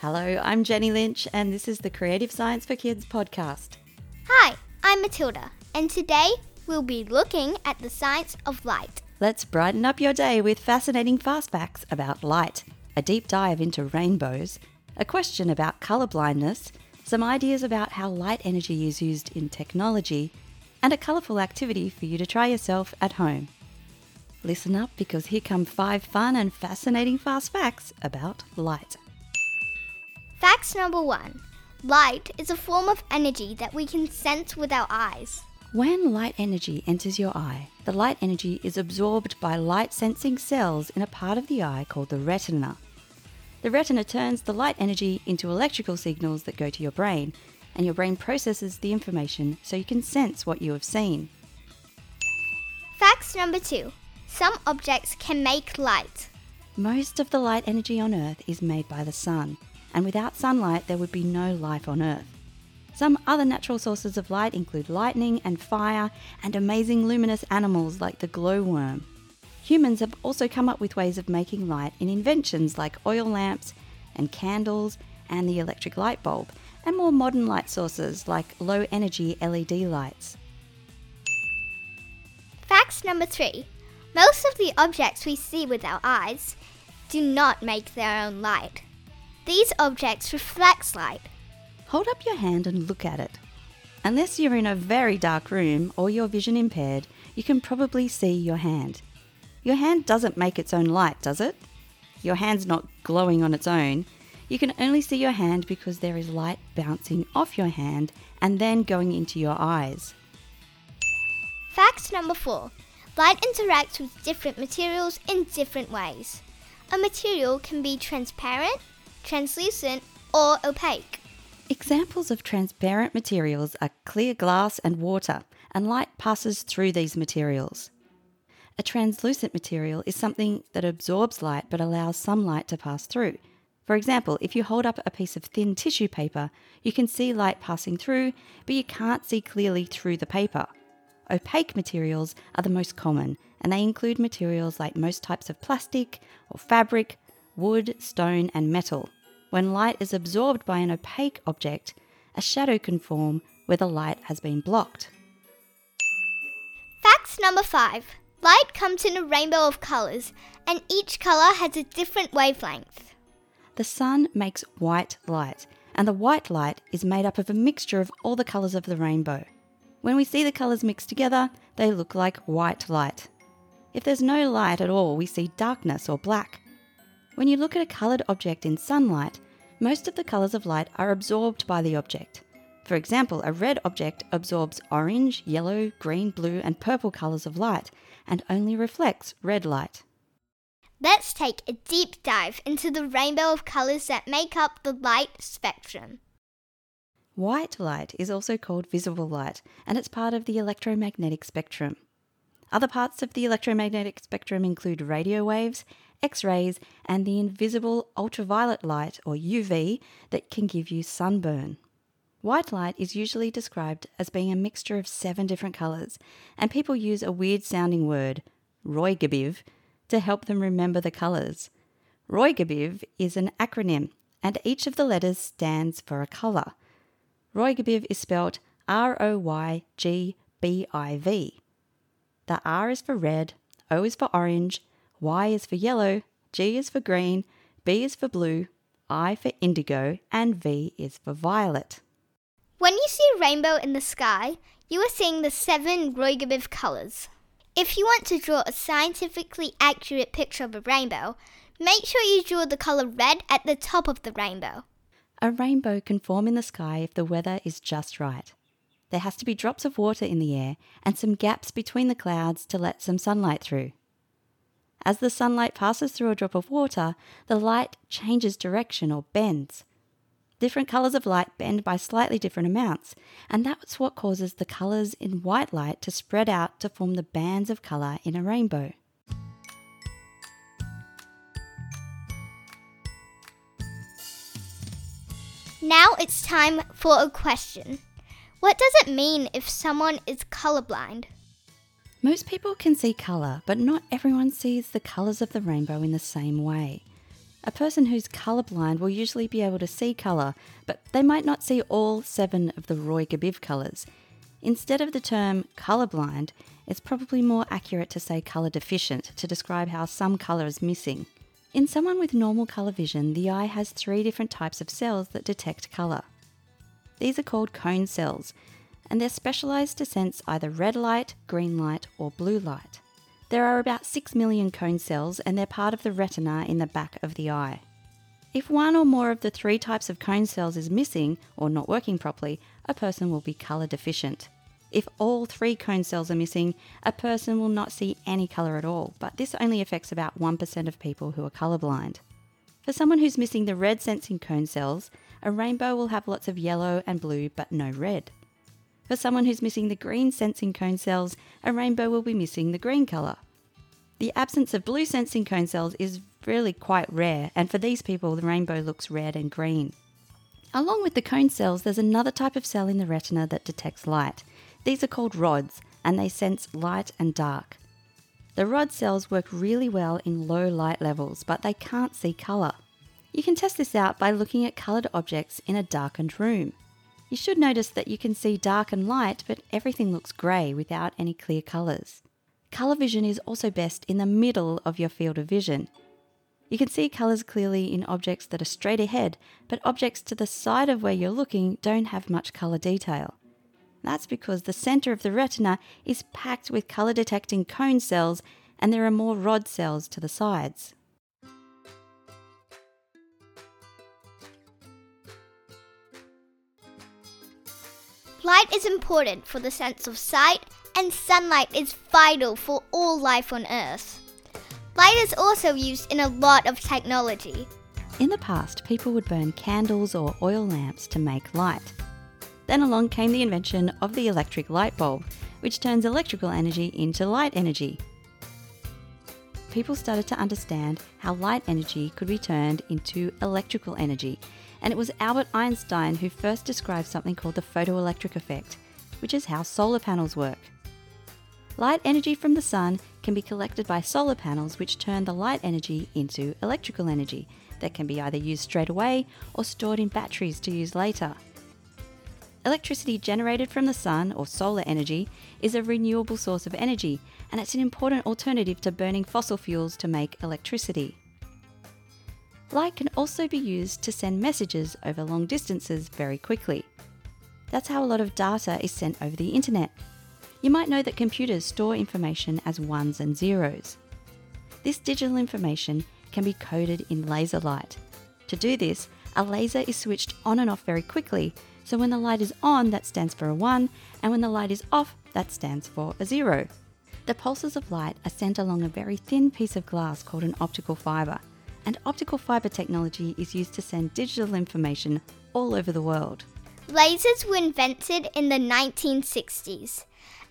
Hello, I'm Jenny Lynch, and this is the Creative Science for Kids podcast. Hi, I'm Matilda, and today we'll be looking at the science of light. Let's brighten up your day with fascinating fast facts about light, a deep dive into rainbows, a question about colour blindness, some ideas about how light energy is used in technology, and a colourful activity for you to try yourself at home. Listen up because here come five fun and fascinating fast facts about light. Facts number one Light is a form of energy that we can sense with our eyes. When light energy enters your eye, the light energy is absorbed by light sensing cells in a part of the eye called the retina. The retina turns the light energy into electrical signals that go to your brain, and your brain processes the information so you can sense what you have seen. Facts number two Some objects can make light. Most of the light energy on Earth is made by the sun, and without sunlight, there would be no life on Earth. Some other natural sources of light include lightning and fire and amazing luminous animals like the glowworm. Humans have also come up with ways of making light in inventions like oil lamps and candles and the electric light bulb, and more modern light sources like low energy LED lights. Facts number three Most of the objects we see with our eyes do not make their own light. These objects reflect light. Hold up your hand and look at it. Unless you're in a very dark room or you're vision impaired, you can probably see your hand. Your hand doesn't make its own light, does it? Your hand's not glowing on its own. You can only see your hand because there is light bouncing off your hand and then going into your eyes. Fact number four Light interacts with different materials in different ways. A material can be transparent, translucent, or opaque. Examples of transparent materials are clear glass and water, and light passes through these materials. A translucent material is something that absorbs light but allows some light to pass through. For example, if you hold up a piece of thin tissue paper, you can see light passing through, but you can't see clearly through the paper. Opaque materials are the most common, and they include materials like most types of plastic or fabric, wood, stone, and metal. When light is absorbed by an opaque object, a shadow can form where the light has been blocked. Facts number five Light comes in a rainbow of colours, and each colour has a different wavelength. The sun makes white light, and the white light is made up of a mixture of all the colours of the rainbow. When we see the colours mixed together, they look like white light. If there's no light at all, we see darkness or black. When you look at a coloured object in sunlight, most of the colours of light are absorbed by the object. For example, a red object absorbs orange, yellow, green, blue, and purple colours of light and only reflects red light. Let's take a deep dive into the rainbow of colours that make up the light spectrum. White light is also called visible light, and it's part of the electromagnetic spectrum. Other parts of the electromagnetic spectrum include radio waves, X rays, and the invisible ultraviolet light, or UV, that can give you sunburn. White light is usually described as being a mixture of seven different colours, and people use a weird sounding word, Roygbiv, to help them remember the colours. Roygbiv is an acronym, and each of the letters stands for a colour. Roygbiv is spelled R O Y G B I V. The R is for red, O is for orange, Y is for yellow, G is for green, B is for blue, I for indigo, and V is for violet. When you see a rainbow in the sky, you are seeing the seven Roygbiv colours. If you want to draw a scientifically accurate picture of a rainbow, make sure you draw the colour red at the top of the rainbow. A rainbow can form in the sky if the weather is just right. There has to be drops of water in the air and some gaps between the clouds to let some sunlight through. As the sunlight passes through a drop of water, the light changes direction or bends. Different colours of light bend by slightly different amounts, and that's what causes the colours in white light to spread out to form the bands of colour in a rainbow. Now it's time for a question. What does it mean if someone is colorblind? Most people can see colour, but not everyone sees the colours of the rainbow in the same way. A person who's colourblind will usually be able to see colour, but they might not see all seven of the Roy G Biv colours. Instead of the term colourblind, it's probably more accurate to say colour deficient to describe how some colour is missing. In someone with normal colour vision, the eye has three different types of cells that detect colour. These are called cone cells, and they're specialised to sense either red light, green light, or blue light. There are about 6 million cone cells, and they're part of the retina in the back of the eye. If one or more of the three types of cone cells is missing or not working properly, a person will be colour deficient. If all three cone cells are missing, a person will not see any colour at all, but this only affects about 1% of people who are colourblind. For someone who's missing the red sensing cone cells, a rainbow will have lots of yellow and blue but no red. For someone who's missing the green sensing cone cells, a rainbow will be missing the green colour. The absence of blue sensing cone cells is really quite rare, and for these people, the rainbow looks red and green. Along with the cone cells, there's another type of cell in the retina that detects light. These are called rods, and they sense light and dark. The rod cells work really well in low light levels, but they can't see colour. You can test this out by looking at coloured objects in a darkened room. You should notice that you can see dark and light, but everything looks grey without any clear colours. Colour vision is also best in the middle of your field of vision. You can see colours clearly in objects that are straight ahead, but objects to the side of where you're looking don't have much colour detail. That's because the centre of the retina is packed with colour detecting cone cells and there are more rod cells to the sides. Light is important for the sense of sight, and sunlight is vital for all life on Earth. Light is also used in a lot of technology. In the past, people would burn candles or oil lamps to make light. Then along came the invention of the electric light bulb, which turns electrical energy into light energy. People started to understand how light energy could be turned into electrical energy, and it was Albert Einstein who first described something called the photoelectric effect, which is how solar panels work. Light energy from the sun can be collected by solar panels, which turn the light energy into electrical energy that can be either used straight away or stored in batteries to use later. Electricity generated from the sun or solar energy is a renewable source of energy, and it's an important alternative to burning fossil fuels to make electricity. Light can also be used to send messages over long distances very quickly. That's how a lot of data is sent over the internet. You might know that computers store information as ones and zeros. This digital information can be coded in laser light. To do this, a laser is switched on and off very quickly, so when the light is on, that stands for a 1, and when the light is off, that stands for a 0. The pulses of light are sent along a very thin piece of glass called an optical fibre, and optical fibre technology is used to send digital information all over the world. Lasers were invented in the 1960s,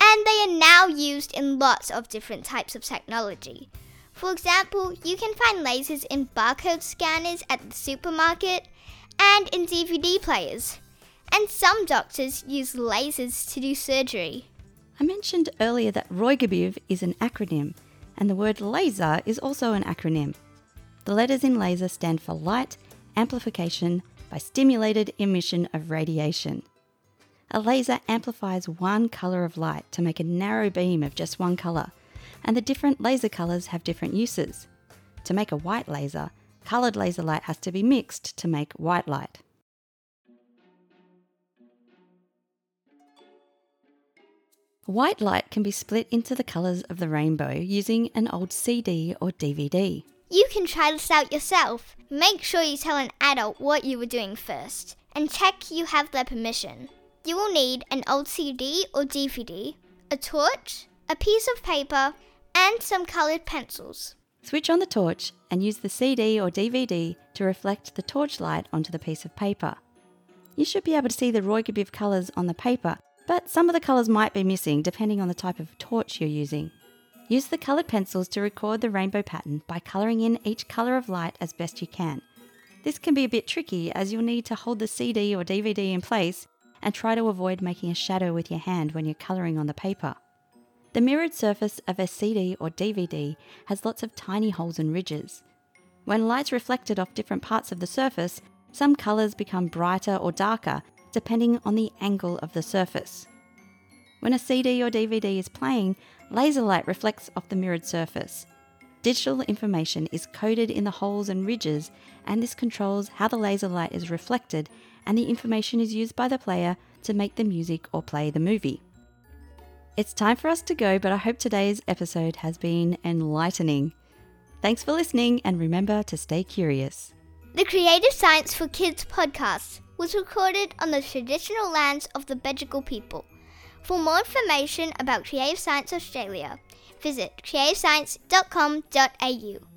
and they are now used in lots of different types of technology. For example, you can find lasers in barcode scanners at the supermarket and in DVD players. And some doctors use lasers to do surgery. I mentioned earlier that Roy G Biv is an acronym, and the word laser is also an acronym. The letters in laser stand for light amplification by stimulated emission of radiation. A laser amplifies one colour of light to make a narrow beam of just one colour, and the different laser colours have different uses. To make a white laser, coloured laser light has to be mixed to make white light. White light can be split into the colours of the rainbow using an old CD or DVD. You can try this out yourself. Make sure you tell an adult what you were doing first and check you have their permission. You will need an old CD or DVD, a torch, a piece of paper, and some coloured pencils. Switch on the torch and use the CD or DVD to reflect the torch light onto the piece of paper. You should be able to see the Roy G colours on the paper but some of the colours might be missing depending on the type of torch you're using. Use the coloured pencils to record the rainbow pattern by colouring in each colour of light as best you can. This can be a bit tricky as you'll need to hold the CD or DVD in place and try to avoid making a shadow with your hand when you're colouring on the paper. The mirrored surface of a CD or DVD has lots of tiny holes and ridges. When light's reflected off different parts of the surface, some colours become brighter or darker depending on the angle of the surface. When a CD or DVD is playing, laser light reflects off the mirrored surface. Digital information is coded in the holes and ridges, and this controls how the laser light is reflected, and the information is used by the player to make the music or play the movie. It's time for us to go, but I hope today's episode has been enlightening. Thanks for listening, and remember to stay curious. The Creative Science for Kids podcast was recorded on the traditional lands of the Bedegal people. For more information about Creative Science Australia, visit creativescience.com.au.